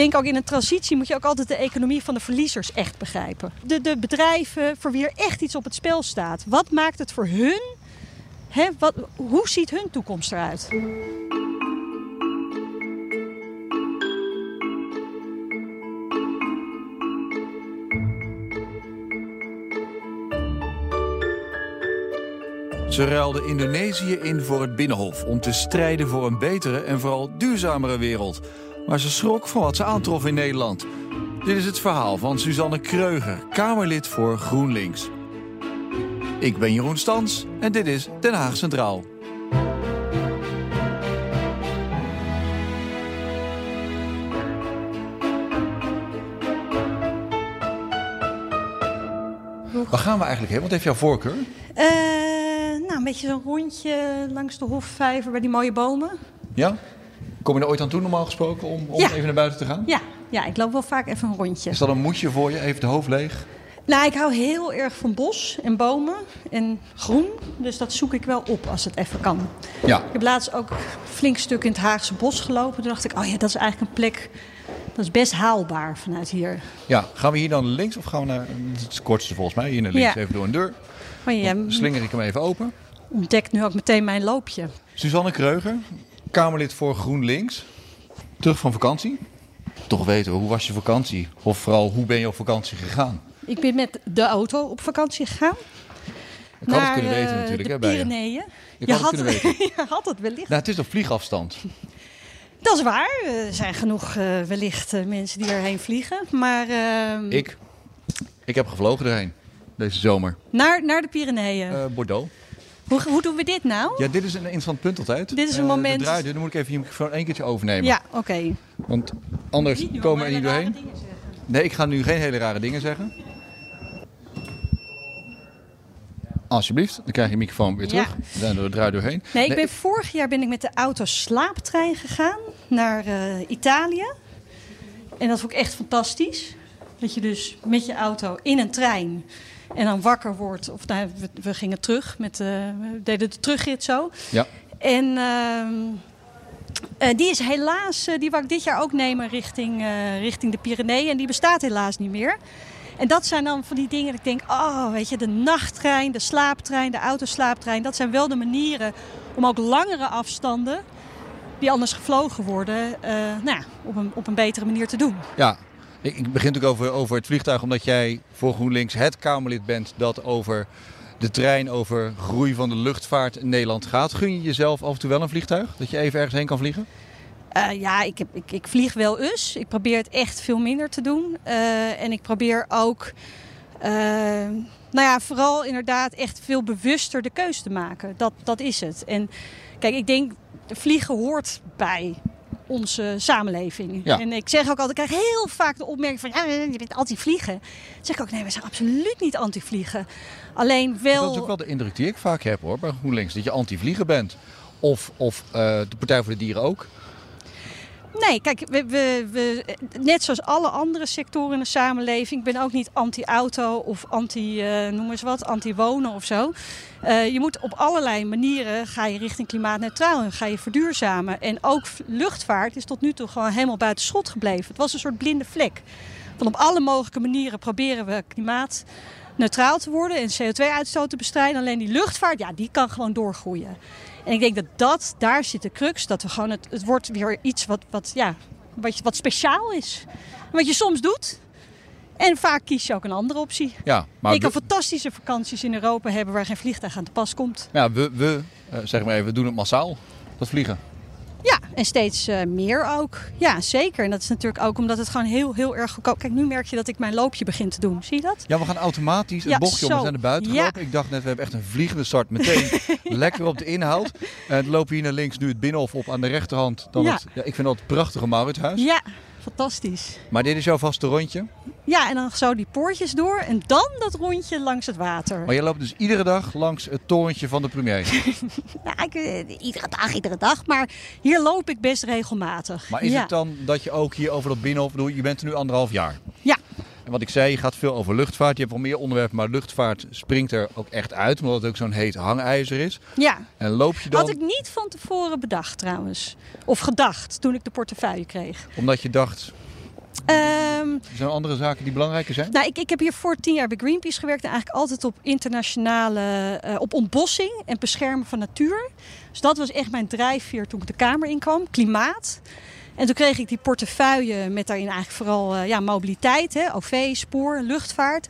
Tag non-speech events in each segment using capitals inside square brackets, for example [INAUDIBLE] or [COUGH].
denk ook in een transitie moet je ook altijd de economie van de verliezers echt begrijpen. De, de bedrijven voor wie er echt iets op het spel staat. Wat maakt het voor hun? Hè, wat, hoe ziet hun toekomst eruit? Ze ruilde Indonesië in voor het Binnenhof om te strijden voor een betere en vooral duurzamere wereld. Maar ze schrok van wat ze aantrof in Nederland. Dit is het verhaal van Suzanne Kreuger, Kamerlid voor GroenLinks. Ik ben Jeroen Stans en dit is Den Haag Centraal. Waar gaan we eigenlijk heen? Wat heeft jouw voorkeur? Uh, nou, een beetje zo'n rondje langs de Hofvijver bij die mooie bomen. Ja? Kom je er ooit aan toe normaal gesproken om, om even naar buiten te gaan? Ja. ja, ik loop wel vaak even een rondje. Is dat een moedje voor je? Even de hoofd leeg? Nou, ik hou heel erg van bos en bomen en groen. Dus dat zoek ik wel op als het even kan. Ja. Ik heb laatst ook een flink stuk in het Haagse bos gelopen. Toen dacht ik, oh ja, dat is eigenlijk een plek... Dat is best haalbaar vanuit hier. Ja, gaan we hier dan links of gaan we naar... Het is kortste volgens mij. Hier naar links, Ja. even door een deur. Oh, ja, Dan slinger ik hem even open. ontdekt nu ook meteen mijn loopje. Suzanne Kreuger, Kamerlid voor GroenLinks. Terug van vakantie. Toch weten we, hoe was je vakantie? Of vooral, hoe ben je op vakantie gegaan? Ik ben met de auto op vakantie gegaan. Ik had het kunnen weten eh, natuurlijk, de hè, bij je. Pyreneeën. Je, had het kunnen weten. [LAUGHS] je had het wellicht. Nou, het is op vliegafstand. [LAUGHS] Dat is waar. Er zijn genoeg eh, wellicht eh, mensen die erheen vliegen. Maar eh, Ik, ik heb gevlogen erheen. Deze zomer. naar, naar de Pyreneeën. Bordeaux. Hoe, hoe doen we dit nou? Ja, dit is een interessant punt altijd. Dit is een Eh, moment- De draaideur, dan moet ik even je microfoon één keertje overnemen. Ja, oké. Want anders komen we er niet doorheen. Nee, ik ga nu geen hele rare dingen zeggen. Alsjeblieft, dan krijg je je microfoon weer terug. Ja. We zijn door de draai doorheen. Nee, ik ben vorig jaar ben ik met de auto slaaptrein gegaan naar eh, Italië. En dat vond ik echt fantastisch. Dat je dus met je auto in een trein en dan wakker wordt. Of nou, we, we gingen terug, met, eh, we deden de terugrit zo. Ja, En ehm, eh, die is helaas, eh, die wou ik dit jaar ook nemen richting, richting de Pyreneeën. En die bestaat helaas niet meer. En dat zijn dan van die dingen dat ik denk, oh weet je, de nachttrein, de slaaptrein, de autoslaaptrein. Dat zijn wel de manieren om ook langere afstanden, die anders gevlogen worden, nou ja, op, een, op een betere manier te doen. ja. Ik, begin natuurlijk over, over het vliegtuig omdat jij voor GroenLinks het Kamerlid bent dat over de trein, over groei van de luchtvaart in Nederland gaat. Gun je jezelf af en toe wel een vliegtuig? Dat je even ergens heen kan vliegen? Eh, ja, ik, heb, ik, ik vlieg wel eens. Ik probeer het echt veel minder te doen. Eh, en ik probeer ook, eh, nou ja, vooral inderdaad echt veel bewuster de keus te maken. Dat, dat is het. En kijk, ik denk, vliegen hoort bij onze samenleving. Ja. En ik zeg ook altijd, ik krijg heel vaak de opmerking van, ja, je bent anti-vliegen. Dan zeg ik ook, nee, we zijn absoluut niet anti-vliegen. Alleen wel... Dat is ook wel de indruk die ik vaak heb hoor, bij GroenLinks. Dat je anti-vliegen bent. Of, of eh, de Partij voor de Dieren ook. Nee, kijk, we, we, we, net zoals alle andere sectoren in de samenleving, ik ben ook niet anti-auto of anti, eh, noem eens wat, anti-wonen of zo. Eh, je moet op allerlei manieren ga je richting klimaatneutraal en ga je verduurzamen. En ook luchtvaart is tot nu toe gewoon helemaal buiten schot gebleven. Het was een soort blinde vlek. Van op alle mogelijke manieren proberen we klimaatneutraal te worden en CO2-uitstoot te bestrijden. Alleen die luchtvaart, ja, die kan gewoon doorgroeien. En ik denk dat, dat daar zit de crux. Dat we gewoon het, het wordt weer iets wat, wat, ja, wat, wat speciaal is. Wat je soms doet. En vaak kies je ook een andere optie. Ja, maar je kan we, fantastische vakanties in Europa hebben waar geen vliegtuig aan te pas komt. ja, we, we eh, zeg maar even, we doen het massaal. Dat vliegen. En steeds eh, meer ook. Ja, zeker. En dat is natuurlijk ook omdat het gewoon heel, heel erg goedkoop... Kijk, nu merk je dat ik mijn loopje begin te doen. Zie je dat? Ja, we gaan automatisch een Ja, bochtje om. We zijn naar buiten Ja. gelopen. Ik dacht net, we hebben echt een vliegende start. Meteen [LAUGHS] lekker op de inhoud. En lopen hier naar links, nu het Binnenhof op aan de rechterhand. Dan Ja. het, ja, ik vind dat het prachtige Mauritshuis. Ja, fantastisch. Maar dit is jouw vaste rondje. Ja, en dan zo die poortjes door. En dan dat rondje langs het water. Maar je loopt dus iedere dag langs het torentje van de premier. [LAUGHS] Ja, ik, eh, iedere dag, iedere dag. Maar hier loop ik best regelmatig. Maar is ja. het dan dat je ook hier over dat Binnenhof... Je bent er nu anderhalf jaar. Ja, En wat ik zei, je gaat veel over luchtvaart. Je hebt wel meer onderwerpen, maar luchtvaart springt er ook echt uit. Omdat het ook zo'n heet hangijzer is. ja. En loop je dan, Had ik niet van tevoren bedacht trouwens. Of gedacht toen ik de portefeuille kreeg. omdat je dacht... Ehm, Zijn er andere zaken die belangrijker zijn? nou, ik, ik heb hier voor tien jaar bij Greenpeace gewerkt. En eigenlijk altijd op internationale... eh, op ontbossing en beschermen van natuur. Dus dat was echt mijn drijfveer toen ik de Kamer inkwam. Klimaat. En toen kreeg ik die portefeuille met daarin eigenlijk vooral eh, ja, mobiliteit. Hè, OV, spoor, luchtvaart.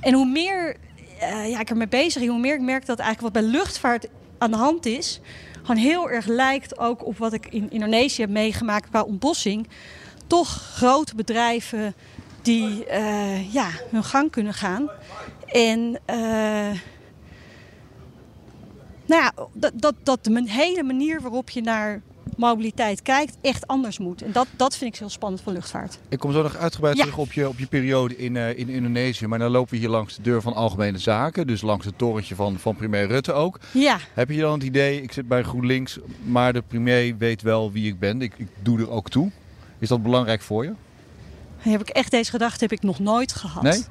En hoe meer eh, ja, ik ermee bezig ging, hoe meer ik merk dat eigenlijk wat bij luchtvaart aan de hand is... gewoon heel erg lijkt ook op wat ik in Indonesië heb meegemaakt qua ontbossing. Toch grote bedrijven die eh, ja, hun gang kunnen gaan. En nou ja, dat, dat, dat de hele manier waarop je naar mobiliteit kijkt echt anders moet. En dat, dat vind ik heel spannend van luchtvaart. Ik kom zo nog uitgebreid Ja. terug op je, op je periode in, eh, in Indonesië. Maar dan lopen we hier langs de deur van Algemene Zaken. Dus langs het torentje van, van premier Rutte ook. Ja, Heb je dan het idee, ik zit bij GroenLinks, maar de premier weet wel wie ik ben. Ik, ik doe er ook toe. Is dat belangrijk voor je? heb ik echt deze gedachte heb ik nog nooit gehad. Nee?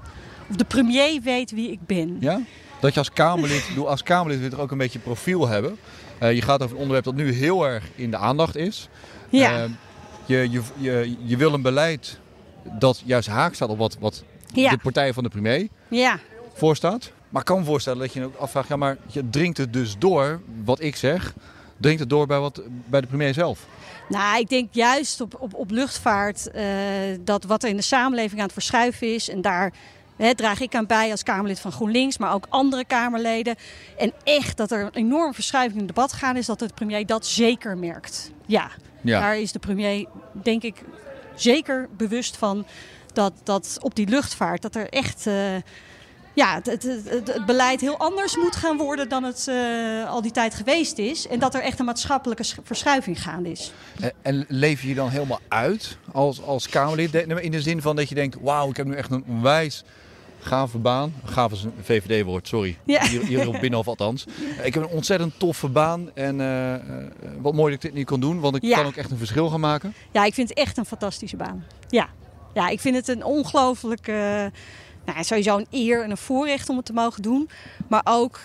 Of de premier weet wie ik ben. Ja? Dat je als Kamerlid, als Kamerlid wil je toch ook een beetje profiel hebben. Eh, je gaat over een onderwerp dat nu heel erg in de aandacht is. Ja. Eh, je, je, je, je wil een beleid dat juist haak staat op wat, wat Ja. de partij van de premier Ja. voorstaat. Maar ik kan me voorstellen dat je je ook afvraagt, ja, maar je dringt het dus door, wat ik zeg, dringt het door bij, wat, bij de premier zelf. Nou, ik denk juist op, op, op luchtvaart eh, dat wat er in de samenleving aan het verschuiven is. En daar draag ik aan bij als Kamerlid van GroenLinks, maar ook andere Kamerleden. En echt dat er een enorme verschuiving in het debat gaat, is dat de premier dat zeker merkt. Ja, Ja. daar is de premier denk ik zeker bewust van dat, dat op die luchtvaart, dat er echt... eh, ja, het, het, het, het beleid heel anders moet gaan worden dan het eh, al die tijd geweest is. En dat er echt een maatschappelijke sch- verschuiving gaande is. En, en leef je je dan helemaal uit als, als Kamerlid? In de zin van dat je denkt, wauw, ik heb nu echt een onwijs gave baan. Gaaf is een VVD-woord, sorry. Ja. Hier, hier op Binnenhof althans. [LAUGHS] Ik heb een ontzettend toffe baan. En eh, eh, wat mooi dat ik dit niet kon doen, want ik Ja. kan ook echt een verschil gaan maken. Ja, ik vind het echt een fantastische baan. Ja, ja ik vind het een ongelooflijk. eh, nou, sowieso een eer en een voorrecht om het te mogen doen. Maar ook.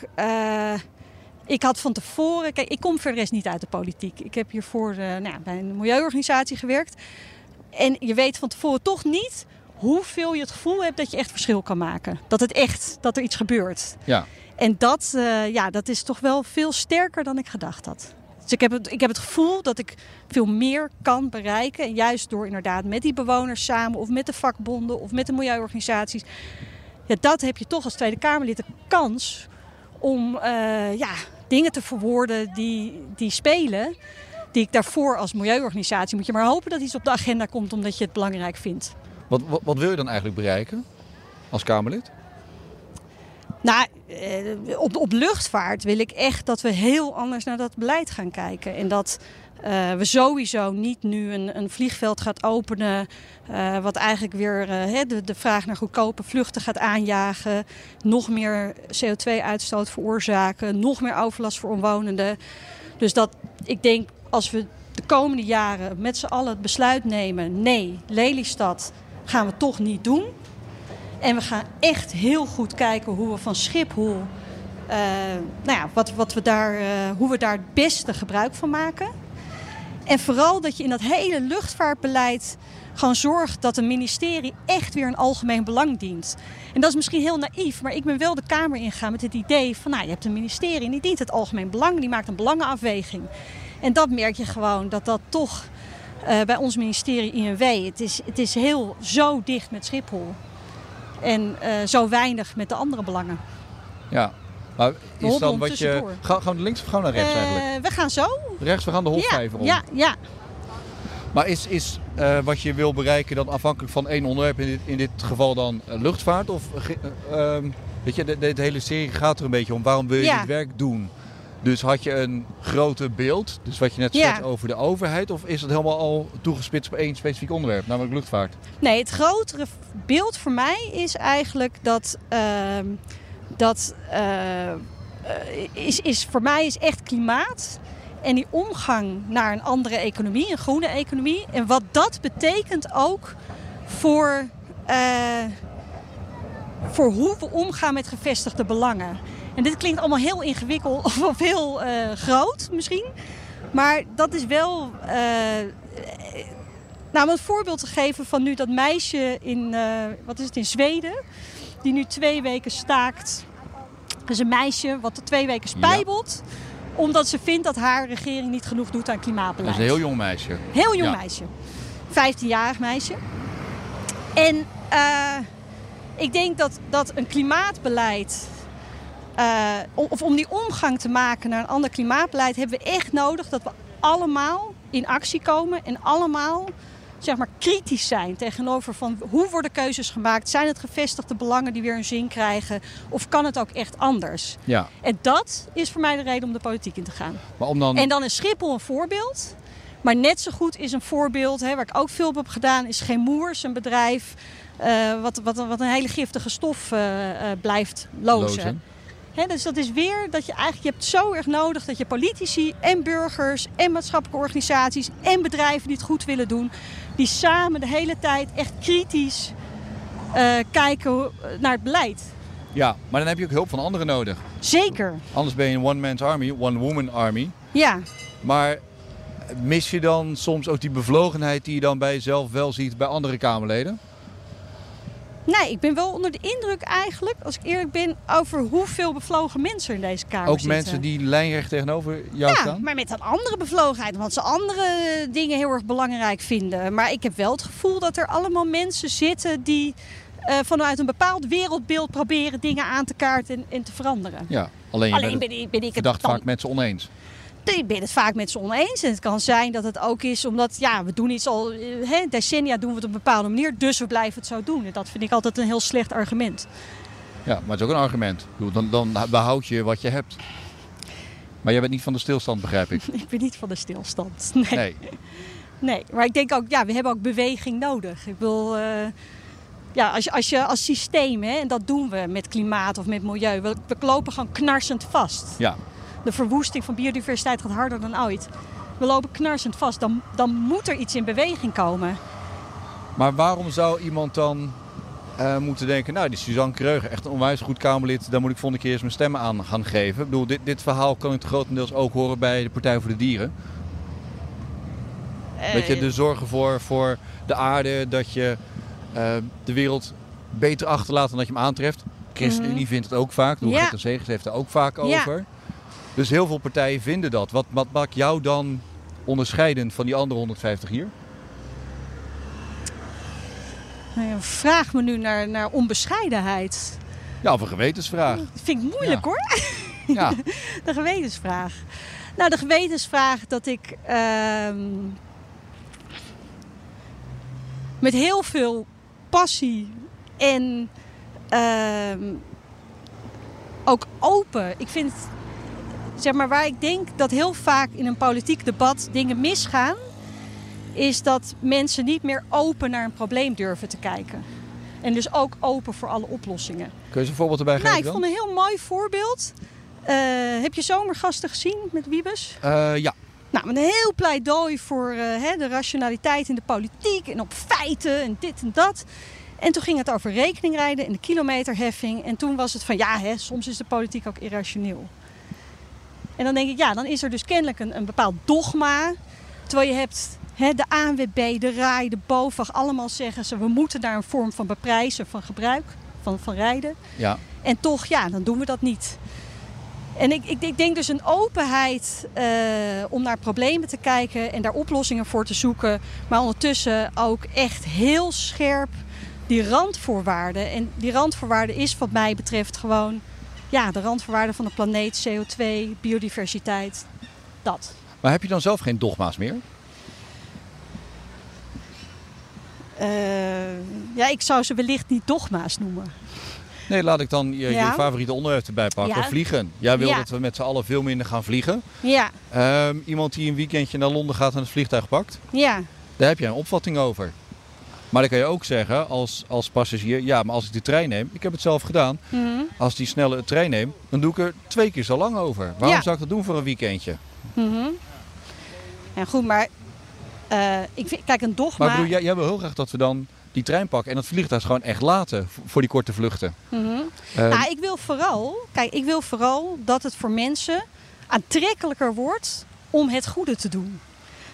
ik had van tevoren. Kijk, ik kom verder rest niet uit de politiek. Ik heb hiervoor nou, bij een milieuorganisatie gewerkt. En je weet van tevoren toch niet hoeveel je het gevoel hebt dat je echt verschil kan maken. Dat het echt, dat er iets gebeurt. Ja. En dat, eh, ja, dat is toch wel veel sterker dan ik gedacht had. Dus ik heb, het, ik heb het gevoel dat ik veel meer kan bereiken. En juist door inderdaad met die bewoners samen, of met de vakbonden, of met de milieuorganisaties. Ja, dat heb je toch als Tweede Kamerlid de kans om eh, ja, dingen te verwoorden die, die spelen. Die ik daarvoor als milieuorganisatie moet je maar hopen dat iets op de agenda komt omdat je het belangrijk vindt. Wat, wat, wat wil je dan eigenlijk bereiken als Kamerlid? Nou, eh, op, op luchtvaart wil ik echt dat we heel anders naar dat beleid gaan kijken. En dat eh, we sowieso niet nu een, een vliegveld gaat openen. eh, wat eigenlijk weer de, de vraag naar goedkope vluchten gaat aanjagen. Nog meer CO2-uitstoot veroorzaken. Nog meer overlast voor omwonenden. Dus dat ik denk als we de komende jaren met z'n allen het besluit nemen. Nee, Lelystad gaan we toch niet doen. En we gaan echt heel goed kijken hoe we van Schiphol, eh, nou ja, wat, wat we daar, eh, hoe we daar het beste gebruik van maken. En vooral dat je in dat hele luchtvaartbeleid gewoon zorgt dat een ministerie echt weer een algemeen belang dient. En dat is misschien heel naïef, maar ik ben wel de Kamer ingegaan met het idee van, nou, je hebt een ministerie en die dient het algemeen belang, die maakt een belangenafweging. En dat merk je gewoon dat dat toch eh, bij ons ministerie INW, het is, het is heel zo dicht met Schiphol. En eh, zo weinig met de andere belangen. Ja. Maar is dan wat je... Ga- Gaan we links of gaan we naar rechts eigenlijk? Eh, we gaan zo. Rechts, we gaan de Ja, hofvijver om. ja, ja. Maar is, is wat je wil bereiken dan afhankelijk van één onderwerp, in dit, in dit geval dan luchtvaart? Of eh, ehm, weet je, de, de, de hele serie gaat er een beetje om. Waarom wil je Ja. dit werk doen? Dus had je een groter beeld, dus wat je net Ja. schetst over de overheid, of is het helemaal al toegespitst op één specifiek onderwerp, namelijk luchtvaart? Nee, het grotere beeld voor mij is eigenlijk dat. ehm, dat eh, eh, is, is, voor mij is echt klimaat. En die omgang naar een andere economie, een groene economie. En wat dat betekent ook voor, eh, voor hoe we omgaan met gevestigde belangen. En dit klinkt allemaal heel ingewikkeld [LAUGHS] of heel eh, groot misschien. Maar dat is wel. eh, Nou, om een voorbeeld te geven van nu dat meisje in, uh, wat is het, in Zweden, die nu twee weken staakt. Dat is een meisje wat twee weken spijbelt, omdat ze vindt dat haar regering niet genoeg doet aan klimaatbeleid. Dat is een heel jong meisje. Heel jong meisje. 15-jarig meisje. En uh, ik denk dat, dat een klimaatbeleid, uh, of om die omgang te maken naar een ander klimaatbeleid, hebben we echt nodig dat we allemaal in actie komen en allemaal zeg maar, kritisch zijn tegenover van hoe worden keuzes gemaakt. Zijn het gevestigde belangen die weer een zin krijgen? Of kan het ook echt anders? Ja. En dat is voor mij de reden om de politiek in te gaan. Maar om dan... En dan is Schiphol een voorbeeld. Maar net zo goed is een voorbeeld, hè, waar ik ook veel op heb gedaan, is Gemoers, een bedrijf uh, wat, wat, wat, een hele giftige stof uh, uh, blijft lozen. lozen. Dus dat is weer dat je eigenlijk je hebt zo erg nodig dat je politici en burgers en maatschappelijke organisaties en bedrijven die het goed willen doen, die samen de hele tijd echt kritisch kijken naar het beleid. Ja, maar dan heb je ook hulp van anderen nodig. Zeker. Anders ben je een one-man's army, one-woman army. Ja. Maar mis je dan soms ook die bevlogenheid die je dan bij jezelf wel ziet bij andere Kamerleden? Nee, ik ben wel onder de indruk eigenlijk, als ik eerlijk ben, over hoeveel bevlogen mensen in deze Kamer Ook zitten. mensen die lijnrecht tegenover jou ja, staan? maar met een andere bevlogenheid, want ze andere dingen heel erg belangrijk vinden. Maar ik heb wel het gevoel dat er allemaal mensen zitten die uh, vanuit een bepaald wereldbeeld proberen dingen aan te kaarten en, en te veranderen. Ja, alleen, alleen ben, ik, ben ik het dan... vaak met ze oneens ik ben het vaak met ze oneens. En het kan zijn dat het ook is omdat, ja, we doen iets al hè, decennia doen we het op een bepaalde manier, dus we blijven het zo doen. En dat vind ik altijd een heel slecht argument. Ja, maar het is ook een argument. Dan, dan behoud je wat je hebt. Maar jij bent niet van de stilstand, begrijp ik. [LAUGHS] ik ben niet van de stilstand. [LAUGHS] Nee. nee. nee. maar ik denk ook, ja, we hebben ook beweging nodig. Ik wil, uh, ja, als je, als je als systeem, hè, en dat doen we met klimaat of met milieu, we, we lopen gewoon knarsend vast. Ja, de verwoesting van biodiversiteit gaat harder dan ooit. We lopen knarsend vast. Dan, dan moet er iets in beweging komen. Maar waarom zou iemand dan uh, moeten denken... nou, die Suzanne Kreuger, echt een onwijs goed Kamerlid... daar moet ik volgende keer eens mijn stemmen aan gaan geven. Ik bedoel, dit, dit verhaal kan ik grotendeels ook horen bij de Partij voor de Dieren. Uh, dat je de zorgen voor, voor de aarde, dat je uh, de wereld beter achterlaat dan dat je hem aantreft. ChristenUnie mm. vindt het ook vaak. De ja. Zegers heeft er ook vaak over. Dus heel veel partijen vinden dat. Wat, wat maakt jou dan onderscheidend van die andere 150 hier? Nou vraag me nu naar, naar onbescheidenheid. Ja, of een gewetensvraag. Dat vind ik moeilijk ja. hoor. [LAUGHS] Ja. de gewetensvraag. Nou, de gewetensvraag dat ik uh, met heel veel passie en uh, ook open. Ik vind zeg maar, waar ik denk dat heel vaak in een politiek debat dingen misgaan, is dat mensen niet meer open naar een probleem durven te kijken. En dus ook open voor alle oplossingen. Kun je eens een voorbeeld erbij geven? Nou, ik vond een heel mooi voorbeeld. Uh, heb je zomergasten gezien met Wiebes? Uh, ja. Nou, met een heel pleidooi voor uh, hè, de rationaliteit in de politiek en op feiten en dit en dat. En toen ging het over rekeningrijden en de kilometerheffing. En toen was het van ja, hè, soms is de politiek ook irrationeel. En dan denk ik, ja, dan is er dus kennelijk een, een bepaald dogma. Terwijl je hebt hè, de ANWB, de RAI, de BOVAG, allemaal zeggen ze... we moeten naar een vorm van beprijzen van gebruik, van, van rijden. Ja. En toch, ja, dan doen we dat niet. En ik, ik, ik denk dus een openheid uh, om naar problemen te kijken en daar oplossingen voor te zoeken. Maar ondertussen ook echt heel scherp die randvoorwaarden. En die randvoorwaarden is wat mij betreft gewoon ja, de randvoorwaarden van de planeet, CO2, biodiversiteit, dat. Maar heb je dan zelf geen dogma's meer? Uh, ja, ik zou ze wellicht niet dogma's noemen. Nee, laat ik dan je, ja. je favoriete onderwerp erbij pakken. Ja. Vliegen. Jij wil dat we met z'n allen veel minder gaan vliegen. Ja. Um, iemand die een weekendje naar Londen gaat en het vliegtuig pakt. Ja. Daar heb jij een opvatting over. Maar dan kan je ook zeggen als, als passagier, ja, maar als ik de trein neem, ik heb het zelf gedaan. Mm -hmm. Als die snelle trein neem, dan doe ik er twee keer zo lang over. Waarom Ja. zou ik dat doen voor een weekendje? Mm -hmm. Ja, goed, maar uh, ik vind, kijk, een dogma... Maar bedoel, jij, jij wil heel graag dat we dan die trein pakken en dat vliegtuig gewoon echt laten voor die korte vluchten. Mhm. Eh, Nou, ik wil vooral, kijk, ik wil vooral dat het voor mensen aantrekkelijker wordt om het goede te doen.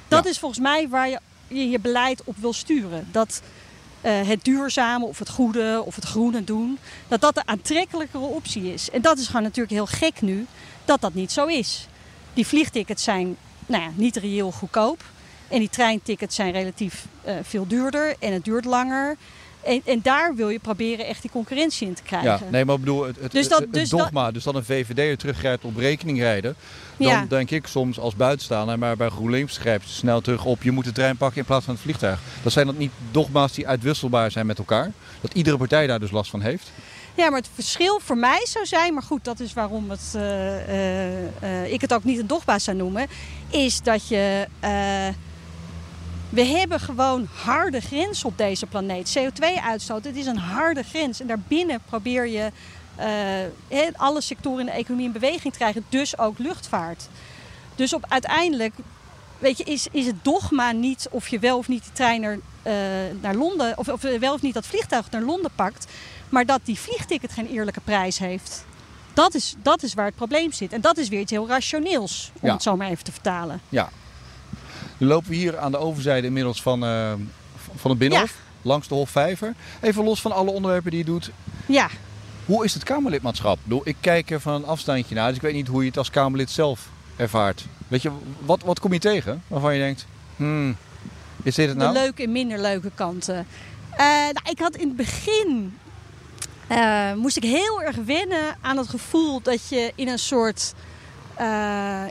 Dat Ja. is volgens mij waar je je je beleid op wil sturen. Dat eh, het duurzame of het goede of het groene doen, dat dat de aantrekkelijkere optie is. En dat is gewoon natuurlijk heel gek nu dat dat niet zo is. Die vliegtickets zijn nou ja, niet reëel goedkoop. En die treintickets zijn relatief uh, veel duurder en het duurt langer. En, en, daar wil je proberen echt die concurrentie in te krijgen. Ja, nee, maar ik bedoel, het, het, dus dat, het, dus dogma, dus dat een VVD'er terugrijdt op rekening rijden. Dan ja. denk ik soms als buitenstaander, maar bij GroenLinks schrijft snel terug op... je moet de trein pakken in plaats van het vliegtuig. Dat zijn dat niet dogma's die uitwisselbaar zijn met elkaar? Dat iedere partij daar dus last van heeft? Ja, maar het verschil voor mij zou zijn, maar goed, dat is waarom het, uh, uh, uh, ik het ook niet een dogma zou noemen, is dat je we hebben gewoon harde grenzen op deze planeet. CO2-uitstoot, het is een harde grens. En daarbinnen probeer je uh, alle sectoren in de economie in beweging te krijgen. Dus ook luchtvaart. Dus op, uiteindelijk weet je, is, is het dogma niet of je wel of niet die trein er, uh, naar Londen... Of, of wel of niet dat vliegtuig naar Londen pakt. Maar dat die vliegticket geen eerlijke prijs heeft. Dat is, dat is waar het probleem zit. En dat is weer iets heel rationeels, om ja. het zo maar even te vertalen. Ja, nu lopen we hier aan de overzijde inmiddels van, uh, van het Binnenhof, ja. langs de Hofvijver. Even los van alle onderwerpen die je doet. Ja. Hoe is het Kamerlidmaatschap? Ik, ik kijk er van een afstandje naar, dus ik weet niet hoe je het als Kamerlid zelf ervaart. Weet je, wat, wat kom je tegen waarvan je denkt, hmm, is dit het nou? De leuke en minder leuke kanten. Uh, nou, ik had in het begin, uh, moest ik heel erg wennen aan het gevoel dat je in een soort,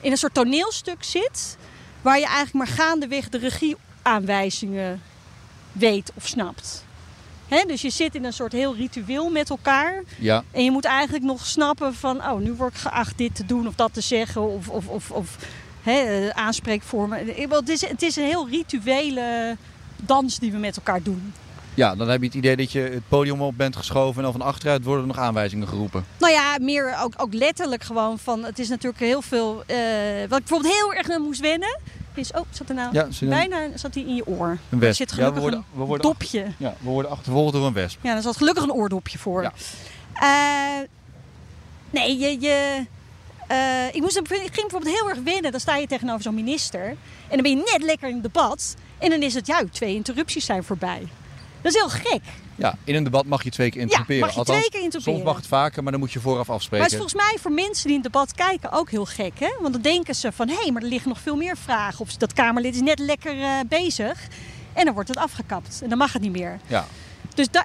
in een soort toneelstuk zit waar je eigenlijk maar gaandeweg de regieaanwijzingen weet of snapt. He, dus je zit in een soort heel ritueel met elkaar. Ja. En je moet eigenlijk nog snappen van, oh, nu word ik geacht dit te doen of dat te zeggen. Of, of, of, of he, aanspreekvormen. Het is, het is een heel rituele dans die we met elkaar doen. Ja, dan heb je het idee dat je het podium op bent geschoven en dan van achteruit worden er nog aanwijzingen geroepen. Nou ja, meer ook, ook letterlijk gewoon van, het is natuurlijk heel veel, uh, wat ik bijvoorbeeld heel erg moest wennen, is, oh, zat er nou, ja, bijna zat hij in je oor. Een wesp. Er zit gelukkig ja, we worden, we worden een dopje. Ja, we worden achtervolgd door een wesp. Ja, er zat gelukkig een oordopje voor. Ja. Uh, nee, je, je uh, ik, moest, ik ging bijvoorbeeld heel erg wennen. Dan sta je tegenover zo'n minister en dan ben je net lekker in debat en dan is het, ja, twee interrupties zijn voorbij. Dat is heel gek. Ja, in een debat mag je twee keer interrumperen. Ja, mag je Althans, twee keer interrumperen. Soms mag het vaker, maar dan moet je vooraf afspreken. Maar het is volgens mij voor mensen die in het debat kijken ook heel gek. Hè? Want dan denken ze van, hé, hey, maar er liggen nog veel meer vragen. Of dat Kamerlid is net lekker uh, bezig. En dan wordt het afgekapt. En dan mag het niet meer. Ja. Dus dat,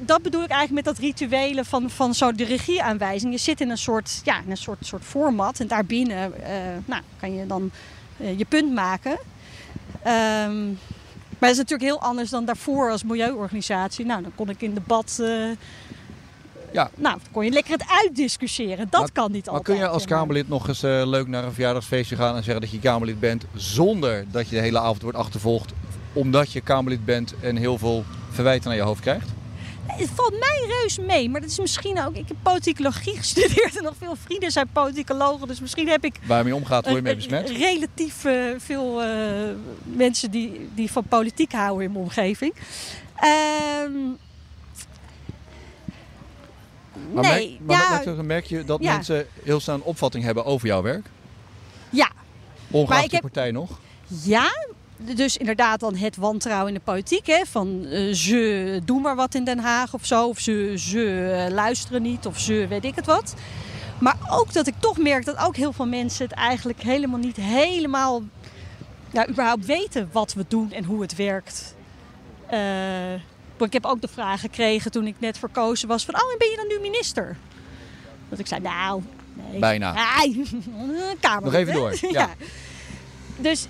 dat bedoel ik eigenlijk met dat rituele van, van zo de regieaanwijzing. Je zit in een soort, ja, in een soort, soort format. En daarbinnen uh, nou, kan je dan uh, je punt maken. Um, maar dat is natuurlijk heel anders dan daarvoor als milieuorganisatie. Nou, dan kon ik in debat. Uh, ja. Nou, dan kon je lekker het uitdiscussiëren. Dat maar, kan niet maar altijd. kun je als Kamerlid nog eens uh, leuk naar een verjaardagsfeestje gaan en zeggen dat je Kamerlid bent. zonder dat je de hele avond wordt achtervolgd. omdat je Kamerlid bent en heel veel verwijten naar je hoofd krijgt? Het valt mij reus mee, maar dat is misschien ook. Ik heb politicologie [LAUGHS] gestudeerd en nog veel vrienden zijn politicologen. Dus misschien heb ik. Waar je mee omgaat, word je mee besmet? Relatief uh, veel uh, mensen die, die van politiek houden in mijn omgeving. Um, maar nee, merk, ja, merk, je dat ja. mensen heel snel een opvatting hebben over jouw werk? Ja. Ongeacht de partij nog? Ja, dus inderdaad dan het wantrouwen in de politiek. Hè? Van uh, ze doen maar wat in Den Haag of zo. Of ze, ze uh, luisteren niet. Of ze weet ik het wat. Maar ook dat ik toch merk dat ook heel veel mensen het eigenlijk helemaal niet helemaal... Nou, überhaupt weten wat we doen en hoe het werkt. Uh, ik heb ook de vraag gekregen toen ik net verkozen was van... Oh, en ben je dan nu minister? Dat ik zei, nou... Nee. Bijna. [LAUGHS] Nee, kamer. Nog even door. [LAUGHS] ja. ja. Dus,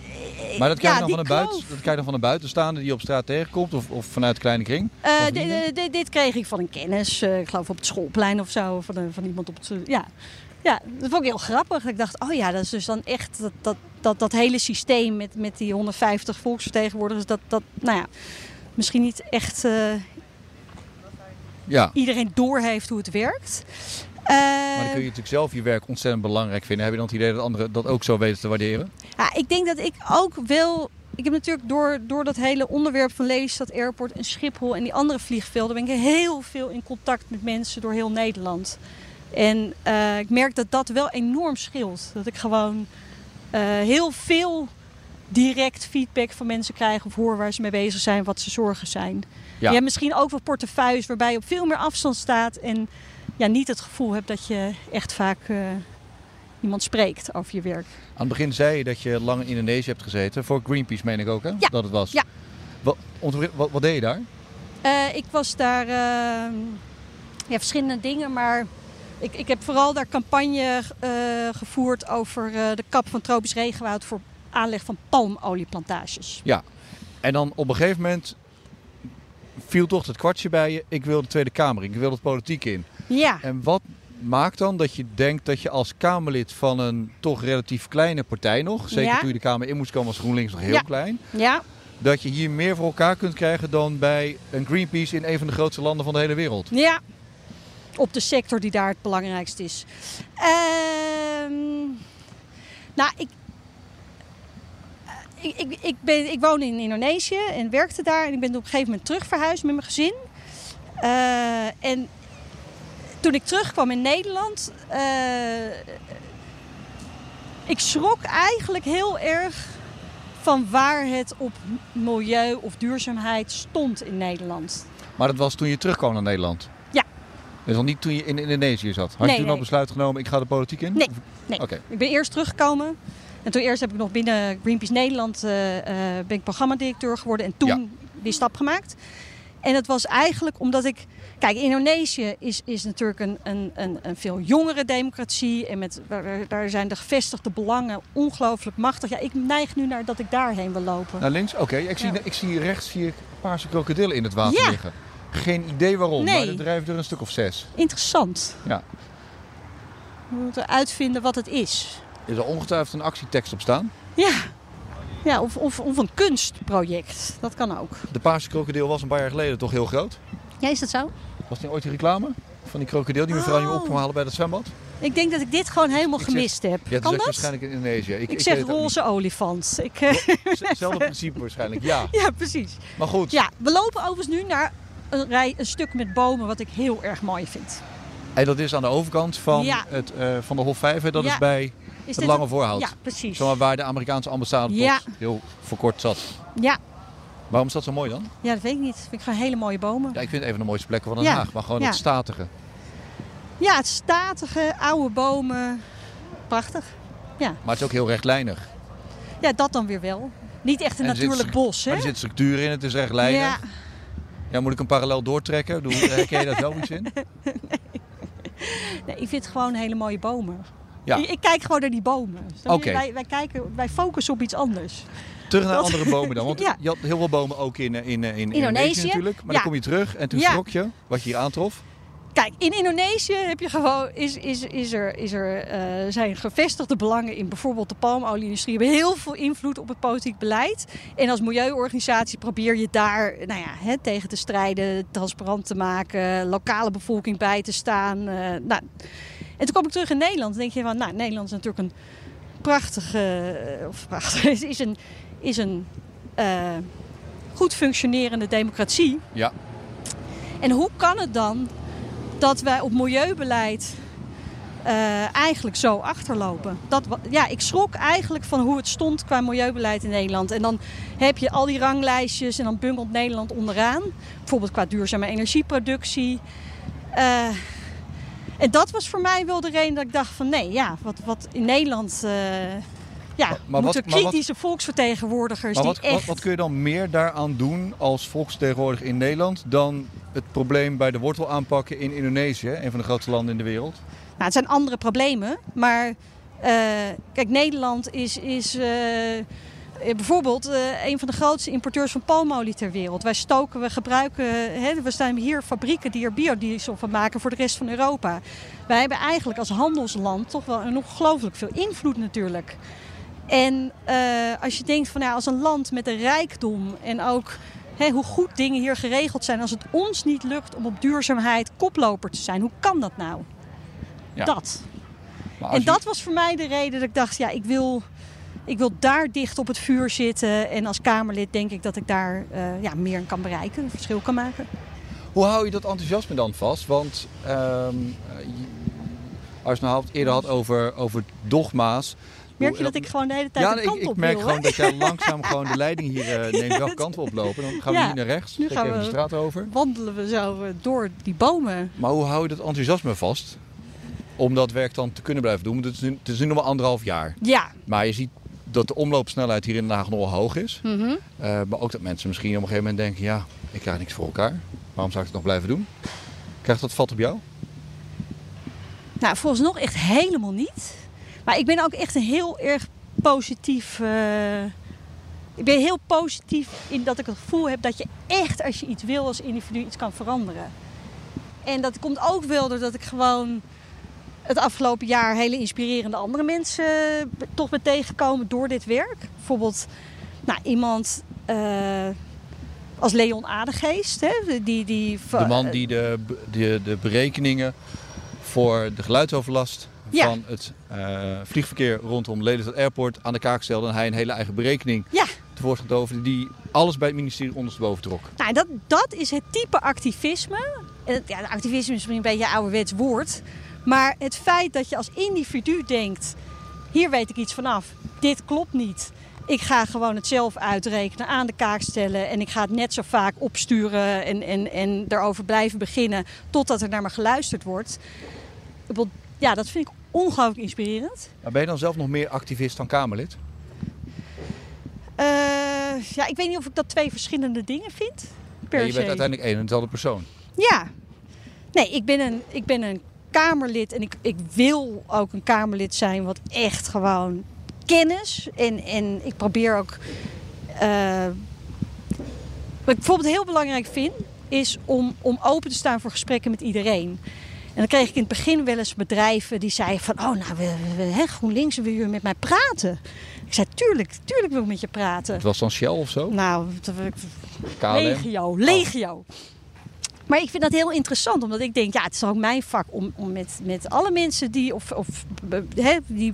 maar dat krijg, ja, je dan van een buiten, dat krijg je dan van een buitenstaande die je op straat tegenkomt of, of vanuit de kleine kring? Uh, dit kreeg ik van een kennis, uh, ik geloof op het schoolplein of zo, van, een, van iemand op het... Ja. ja, dat vond ik heel grappig. Ik dacht, oh ja, dat is dus dan echt dat, dat, dat, dat hele systeem met, met die 150 volksvertegenwoordigers, dat, dat nou ja, misschien niet echt uh, ja. iedereen doorheeft hoe het werkt. Maar dan kun je natuurlijk zelf je werk ontzettend belangrijk vinden. Heb je dan het idee dat anderen dat ook zo weten te waarderen? Ja, ik denk dat ik ook wel... Ik heb natuurlijk door, door dat hele onderwerp van Lelystad Airport en Schiphol en die andere vliegvelden... ben ik heel veel in contact met mensen door heel Nederland. En uh, ik merk dat dat wel enorm scheelt. Dat ik gewoon uh, heel veel direct feedback van mensen krijgen of horen waar ze mee bezig zijn, wat ze zorgen zijn. Je hebt misschien ook wel portefeuilles waarbij je op veel meer afstand staat en ja, niet het gevoel hebt dat je echt vaak uh, iemand spreekt over je werk. Aan het begin zei je dat je lang in Indonesië hebt gezeten. Voor Greenpeace meen ik ook, hè? Ja. Dat het was. Ja. Wat, wat, wat deed je daar? Uh, ik was daar uh, ja, verschillende dingen, maar ik, ik heb vooral daar campagne uh, gevoerd over de kap van tropisch regenwoud voor aanleg van palmolieplantages. Ja, en dan op een gegeven moment viel toch het kwartje bij je. Ik wil de Tweede Kamer in, ik wil het politiek in. Ja. En wat maakt dan dat je denkt dat je als Kamerlid van een toch relatief kleine partij nog, zeker Ja. toen je de Kamer in moest komen als GroenLinks nog heel Ja. klein, Ja, dat je hier meer voor elkaar kunt krijgen dan bij een Greenpeace in een van de grootste landen van de hele wereld? ja. Op de sector die daar het belangrijkst is. Ehm, nou, ik, ik, ik, ik, ben, ik woon in Indonesië en werkte daar. En ik ben op een gegeven moment terug verhuisd met mijn gezin. Eh, en toen ik terugkwam in Nederland, eh, ik schrok eigenlijk heel erg van waar het op milieu of duurzaamheid stond in Nederland. Maar dat was toen je terugkwam naar Nederland? Ja. Dus al niet toen je in Indonesië zat? Had Nee, je toen al besluit genomen, ik ga de politiek in? Nee. Nee. Oké. Ik ben eerst teruggekomen. En toen eerst heb ik nog binnen Greenpeace Nederland eh, eh, ben ik programmadirecteur geworden. En toen Ja. die stap gemaakt. En dat was eigenlijk omdat ik... Kijk, Indonesië is, is natuurlijk een, een, een, een veel jongere democratie. En met, daar, zijn de gevestigde belangen ongelooflijk machtig. Ja, ik neig nu naar dat ik daarheen wil lopen. Naar links? Oké, ik, zie, Ja. ik zie rechts zie ik paarse krokodillen in het water Ja. liggen. Geen idee waarom, Nee. maar er drijven er een stuk of zes. Interessant. Ja. We moeten uitvinden wat het is. Er zal ongetwijfeld een actietekst op staan. Ja, ja of, of, of een kunstproject. Dat kan ook. De paarse krokodil was een paar jaar geleden toch heel groot. Ja, is dat zo? Was die ooit die reclame? Van die krokodil die mevrouw je Oh. halen bij dat zwembad? Ik denk dat ik dit gewoon helemaal Ik zeg- gemist heb. Ja, dat kan dat? waarschijnlijk in Indonesië. Ik, Ik, zeg roze olifant. Ik, eh. [LAUGHS] Hetzelfde principe waarschijnlijk, ja. [LAUGHS] ja, precies. Maar goed, Ja, we lopen overigens nu naar een, rij, een stuk met bomen wat ik heel erg mooi vind. en dat is aan de overkant van, Ja. het, eh, van de Hof 5. hè. Dat Ja. is bij Is het Lange Voorhout. Ja, precies. Zomaar waar de Amerikaanse ambassade Ja. heel voor kort zat. Ja. Waarom is dat zo mooi dan? ja, dat weet ik niet. Vind ik gewoon hele mooie bomen. Ja, ik vind het een van de mooiste plekken van Den Ja. Haag. Maar gewoon Ja. het statige. Ja, het statige, oude bomen. Prachtig. Maar het is ook heel rechtlijnig. Ja, dat dan weer wel. Niet echt een zit natuurlijk bos, hè? Er zit structuur in, het is rechtlijnig. Ja, Ja. moet ik een parallel doortrekken? Doe, [LAUGHS] herken je daar wel iets in? nee, ik vind gewoon hele mooie bomen. Ja. Ik, ik kijk gewoon naar die bomen. Wij, wij, kijken, wij focussen op iets anders. Terug naar Dat- andere bomen dan. Want [LAUGHS] Ja. je had heel veel bomen ook in, eh, in, eh, in Indonesië Indonesië. natuurlijk. Maar Ja. dan kom je terug en toen schrok je wat je hier aantrof. Kijk, in Indonesië heb je gewoon, is, is, is er, is er, eh, zijn gevestigde belangen in bijvoorbeeld de palmolie-industrie. hebben heel veel invloed op het politiek beleid. En als milieuorganisatie probeer je daar nou ja, hè, tegen te strijden, transparant te maken, lokale bevolking bij te staan. nou. En toen kwam ik terug in Nederland. Dan denk je van, nou, Nederland is natuurlijk een prachtige, of prachtig, [LAUGHS] is een, is een eh, goed functionerende democratie. Ja. En hoe kan het dan dat wij op milieubeleid eh, eigenlijk zo achterlopen? Dat, ja, ik schrok eigenlijk van hoe het stond qua milieubeleid in Nederland. En dan heb je al die ranglijstjes en dan bungelt Nederland onderaan. Bijvoorbeeld qua duurzame energieproductie. Eh, en dat was voor mij wel de reden dat ik dacht van nee, ja, wat, wat in Nederland... ja, Maar- maar moeten wat- maar wat- kritische volksvertegenwoordigers Maar die wat, echt... wat, wat kun je dan meer daaraan doen als volksvertegenwoordiger in Nederland... dan het probleem bij de wortel aanpakken in Indonesië, een van de grootste landen in de wereld? Nou, het zijn andere problemen, maar eh, kijk, Nederland is, is eh, eh, bijvoorbeeld een van de grootste importeurs van palmolie ter wereld. Wij stoken, we gebruiken, hè, we staan hier fabrieken die er biodiesel van maken voor de rest van Europa. Wij hebben eigenlijk als handelsland toch wel een ongelooflijk veel invloed natuurlijk. En eh, als je denkt van ja, als een land met een rijkdom en ook hè, hoe goed dingen hier geregeld zijn, als het ons niet lukt om op duurzaamheid koploper te zijn, hoe kan dat nou? Ja. Dat. Als En je- dat was voor mij de reden dat ik dacht, ja, ik wil, ik wil daar dicht op het vuur zitten. En als Kamerlid denk ik dat ik daar eh, ja, meer kan bereiken, een verschil kan maken. Hoe hou je dat enthousiasme dan vast? Want ehm, eh, je- als je het nou eerder had over, over dogma's, Merk je dat ik gewoon de hele tijd ja, de kant ik, op ik merk wil, gewoon dat jij [LAUGHS] langzaam gewoon de leiding hier uh, neemt. Welke [LAUGHS] kant we oplopen. Dan gaan we Ja, hier naar rechts. nu gaan even we- de straat over. Wandelen we zo eh, door die bomen. Maar hoe hou je dat enthousiasme vast? Om dat werk dan te kunnen blijven doen. Het is nu, het is nu nog maar anderhalf jaar. Ja. Maar je ziet dat de omloopsnelheid hier in Den Haag nog wel hoog is. Mhm. Eh, maar ook dat mensen misschien op een gegeven moment denken... ja, ik krijg niks voor elkaar. Waarom zou ik het nog blijven doen? Krijgt dat vat op jou? Nou, volgens nog echt helemaal niet. Maar ik ben ook echt een heel erg positief. eh, ik ben heel positief in dat ik het gevoel heb dat je echt, als je iets wil als individu, iets kan veranderen. En dat komt ook wel doordat ik gewoon het afgelopen jaar hele inspirerende andere mensen eh, toch ben tegengekomen door dit werk. Bijvoorbeeld nou, iemand eh, als Leon Adegeest. Hè, die, die, De man die de, de, de berekeningen voor de geluidsoverlast Ja. van het eh, vliegverkeer rondom Lelystad Airport aan de kaak stelde. En hij een hele eigen berekening Ja. tevoorschijn die alles bij het ministerie ondersteboven trok. Nou, dat, dat is het type activisme. Het- Ja, activisme is misschien een beetje een ouderwets woord. Maar het feit dat je als individu denkt... hier weet ik iets vanaf, dit klopt niet. Ik ga gewoon het zelf uitrekenen, aan de kaak stellen... en ik ga het net zo vaak opsturen en, en, en erover blijven beginnen... totdat er naar me geluisterd wordt. Ja, dat vind ik ongelooflijk inspirerend. Maar ben je dan zelf nog meer activist dan Kamerlid? Eh, ja, ik weet niet of ik dat twee verschillende dingen vind. Per Nee, je bent se. uiteindelijk één en dezelfde persoon. Ja. Nee, ik ben een, ik ben een Kamerlid en ik, ik wil ook een Kamerlid zijn wat echt gewoon kennis. En, en ik probeer ook. eh, wat ik bijvoorbeeld heel belangrijk vind, is om, om open te staan voor gesprekken met iedereen. En dan kreeg ik in het begin wel eens bedrijven die zeiden van... oh, nou, we, we, hè, GroenLinks wil je met mij praten. Ik zei, tuurlijk, tuurlijk wil ik met je praten. Het was dan Shell of zo? Nou, KLM? legio, legio. Maar ik vind dat heel interessant, omdat ik denk, ja, het is ook mijn vak om, om met, met alle mensen die, of, of, hè, die,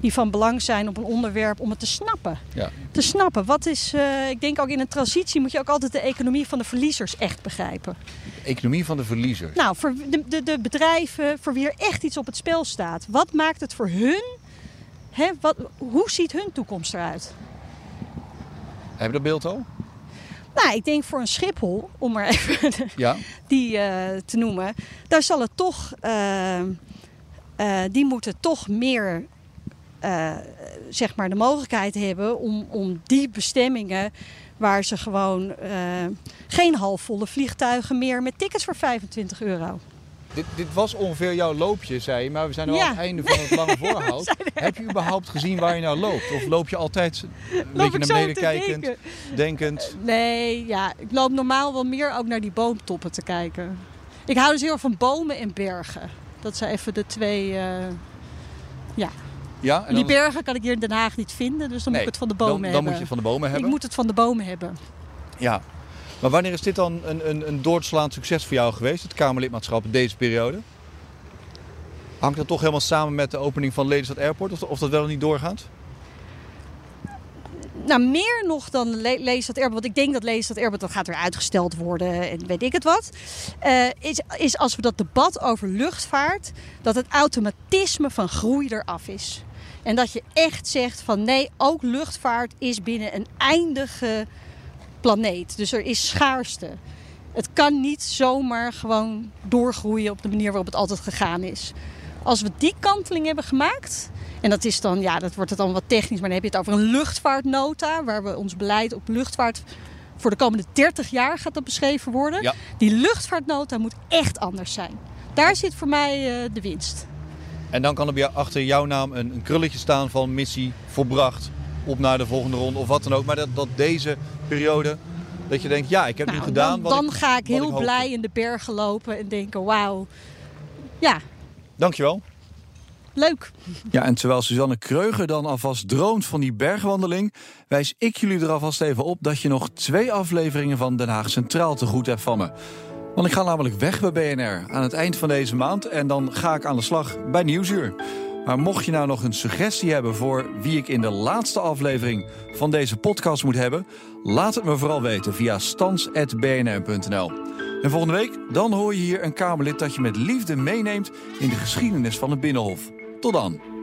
die van belang zijn op een onderwerp, om het te snappen. Ja. Te snappen. Wat is, eh, ik denk ook in een transitie moet je ook altijd de economie van de verliezers echt begrijpen. Economie van de verliezer. Nou, voor de, de, de bedrijven voor wie er echt iets op het spel staat. Wat maakt het voor hun? Hè, wat, hoe ziet hun toekomst eruit? Heb je dat beeld al? Nou, ik denk voor een Schiphol, om maar [LAUGHS] even Ja. die eh, te noemen, daar zal het toch, eh, die moeten toch meer, eh, zeg maar, de mogelijkheid hebben om, om die bestemmingen waar ze gewoon eh, geen halfvolle vliegtuigen meer met tickets voor 25 euro. Dit, dit was ongeveer jouw loopje, zei je, maar we zijn al Ja. aan het einde van het lange [LAUGHS] voorhoud. Heb je überhaupt gezien waar je nou loopt? Of loop je altijd een beetje naar beneden kijkend, denken? denkend? Nee, ja, ik loop normaal wel meer ook naar die boomtoppen te kijken. Ik hou dus heel erg van bomen en bergen. Dat zijn even de twee. eh, ja. Ja, en die bergen kan ik hier in Den Haag niet vinden, dus dan Nee, moet ik het van de bomen dan, dan hebben. moet je van de bomen Ik hebben. moet het van de bomen hebben. Ja. Maar wanneer is dit dan een, een, een doorslaand succes voor jou geweest, het Kamerlidmaatschap in deze periode? Hangt dat toch helemaal samen met de opening van Lelystad Airport? Of, of dat wel niet doorgaat? Nou, meer nog dan Le Lelystad Airport. Want ik denk dat Lelystad Airport dat gaat weer uitgesteld worden en weet ik het wat. eh, is, is als we dat debat over luchtvaart, dat het automatisme van groei eraf is. En dat je echt zegt van nee, ook luchtvaart is binnen een eindige planeet. Dus er is schaarste. Het kan niet zomaar gewoon doorgroeien op de manier waarop het altijd gegaan is. Als we die kanteling hebben gemaakt, en dat is dan, ja, dat wordt het dan wat technisch, maar dan heb je het over een luchtvaartnota, waar we ons beleid op luchtvaart voor de komende 30 jaar gaat dat beschreven worden. Ja. Die luchtvaartnota moet echt anders zijn. Daar zit voor mij eh, de winst. En dan kan er bij- achter jouw naam een, een krulletje staan van missie volbracht. Op naar de volgende ronde of wat dan ook. Maar dat, dat deze periode, dat je denkt, ja, ik heb nu Nou, gedaan dan, wat dan ik, ga ik wat heel blij in de bergen lopen en denken, wauw, ja, Dankjewel. leuk. Ja, en terwijl Suzanne Kreuger dan alvast droomt van die bergwandeling, wijs ik jullie er alvast even op dat je nog twee afleveringen van Den Haag Centraal te goed hebt van me. Want ik ga namelijk weg bij BNR aan het eind van deze maand en dan ga ik aan de slag bij Nieuwsuur. Maar mocht je nou nog een suggestie hebben voor wie ik in de laatste aflevering van deze podcast moet hebben, laat het me vooral weten via stans.bnr.nl. En volgende week dan hoor je hier een Kamerlid dat je met liefde meeneemt in de geschiedenis van het Binnenhof. Tot dan.